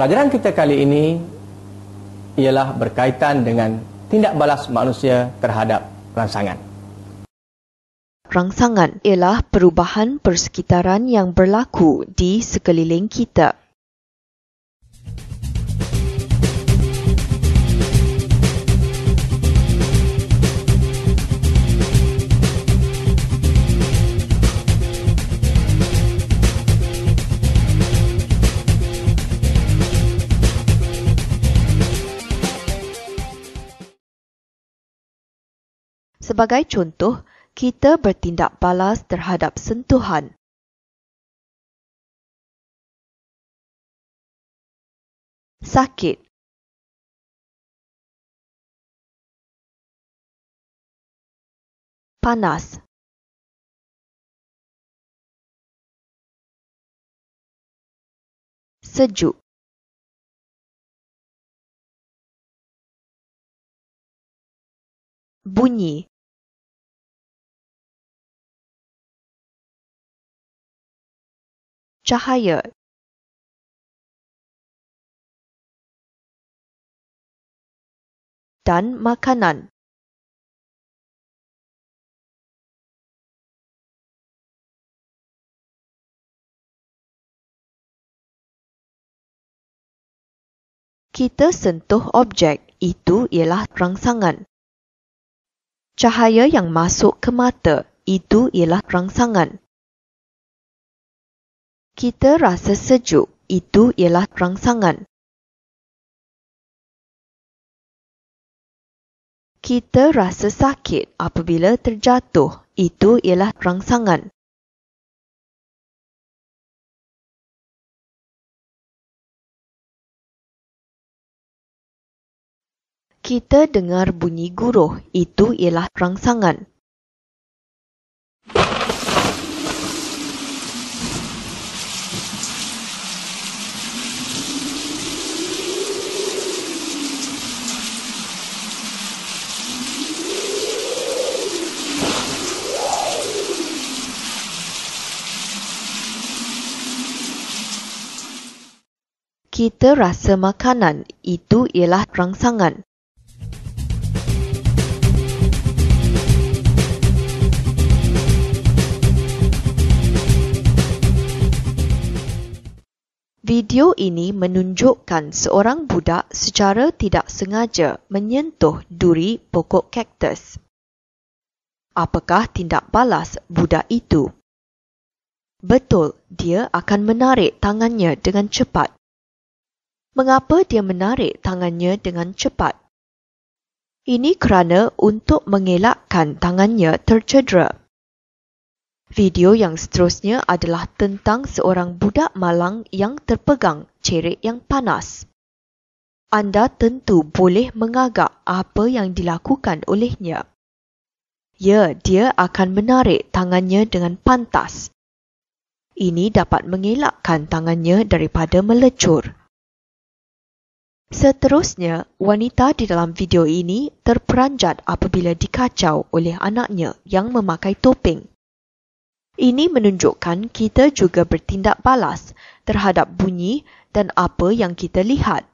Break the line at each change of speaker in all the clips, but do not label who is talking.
Pelajaran kita kali ini ialah berkaitan dengan tindak balas manusia terhadap rangsangan.
Rangsangan ialah perubahan persekitaran yang berlaku di sekeliling kita. Sebagai contoh, kita bertindak balas terhadap sentuhan. Sakit. Panas. Sejuk. Bunyi cahaya dan makanan. Kita sentuh objek, itu ialah rangsangan. Cahaya yang masuk ke mata, itu ialah rangsangan kita rasa sejuk, itu ialah rangsangan. Kita rasa sakit apabila terjatuh, itu ialah rangsangan. Kita dengar bunyi guruh, itu ialah rangsangan. Kita rasa makanan itu ialah rangsangan. Video ini menunjukkan seorang budak secara tidak sengaja menyentuh duri pokok kaktus. Apakah tindak balas budak itu? Betul, dia akan menarik tangannya dengan cepat mengapa dia menarik tangannya dengan cepat. Ini kerana untuk mengelakkan tangannya tercedera. Video yang seterusnya adalah tentang seorang budak malang yang terpegang cerik yang panas. Anda tentu boleh mengagak apa yang dilakukan olehnya. Ya, dia akan menarik tangannya dengan pantas. Ini dapat mengelakkan tangannya daripada melecur. Seterusnya, wanita di dalam video ini terperanjat apabila dikacau oleh anaknya yang memakai topeng. Ini menunjukkan kita juga bertindak balas terhadap bunyi dan apa yang kita lihat.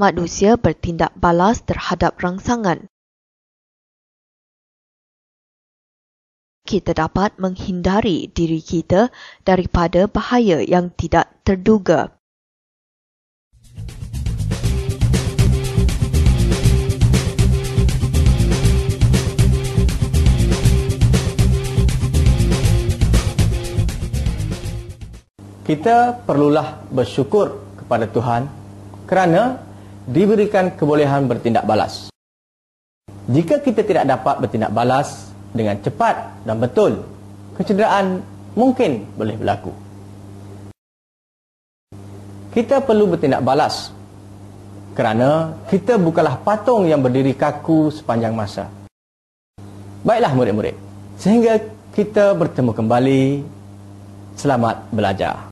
Manusia bertindak balas terhadap rangsangan. Kita dapat menghindari diri kita daripada bahaya yang tidak terduga.
Kita perlulah bersyukur kepada Tuhan kerana diberikan kebolehan bertindak balas. Jika kita tidak dapat bertindak balas dengan cepat dan betul, kecederaan mungkin boleh berlaku. Kita perlu bertindak balas kerana kita bukanlah patung yang berdiri kaku sepanjang masa. Baiklah murid-murid, sehingga kita bertemu kembali. Selamat belajar.